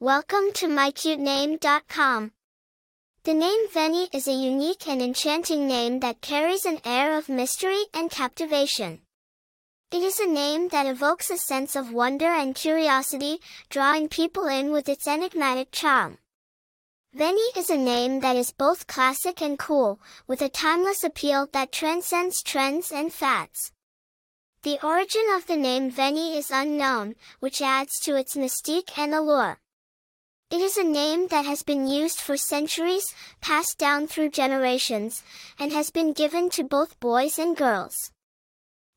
Welcome to mycutename.com. The name Vennie is a unique and enchanting name that carries an air of mystery and captivation. It is a name that evokes a sense of wonder and curiosity, drawing people in with its enigmatic charm. Vennie is a name that is both classic and cool, with a timeless appeal that transcends trends and fads. The origin of the name Vennie is unknown, which adds to its mystique and allure. It is a name that has been used for centuries, passed down through generations, and has been given to both boys and girls.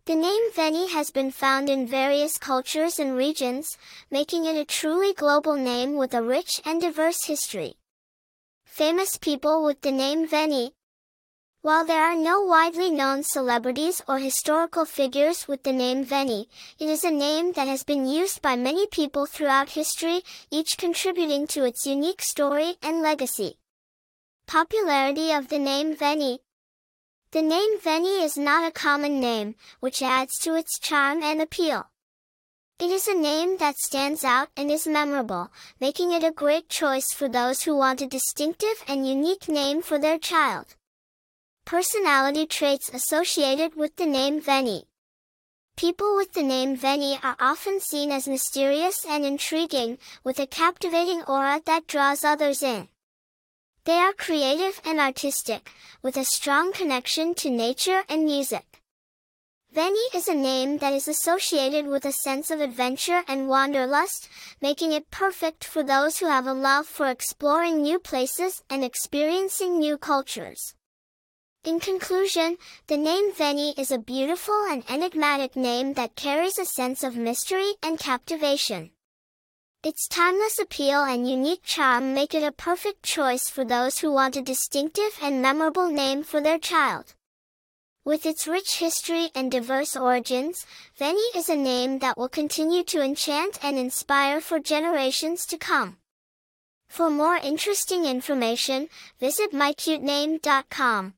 The name Vennie has been found in various cultures and regions, making it a truly global name with a rich and diverse history. Famous people with the name Vennie. While there are no widely known celebrities or historical figures with the name Vennie, it is a name that has been used by many people throughout history, each contributing to its unique story and legacy. Popularity of the name Vennie. The name Vennie is not a common name, which adds to its charm and appeal. It is a name that stands out and is memorable, making it a great choice for those who want a distinctive and unique name for their child. Personality traits associated with the name Vennie. People with the name Vennie are often seen as mysterious and intriguing, with a captivating aura that draws others in. They are creative and artistic, with a strong connection to nature and music. Vennie is a name that is associated with a sense of adventure and wanderlust, making it perfect for those who have a love for exploring new places and experiencing new cultures. In conclusion, the name Vennie is a beautiful and enigmatic name that carries a sense of mystery and captivation. Its timeless appeal and unique charm make it a perfect choice for those who want a distinctive and memorable name for their child. With its rich history and diverse origins, Vennie is a name that will continue to enchant and inspire for generations to come. For more interesting information, visit mycutename.com.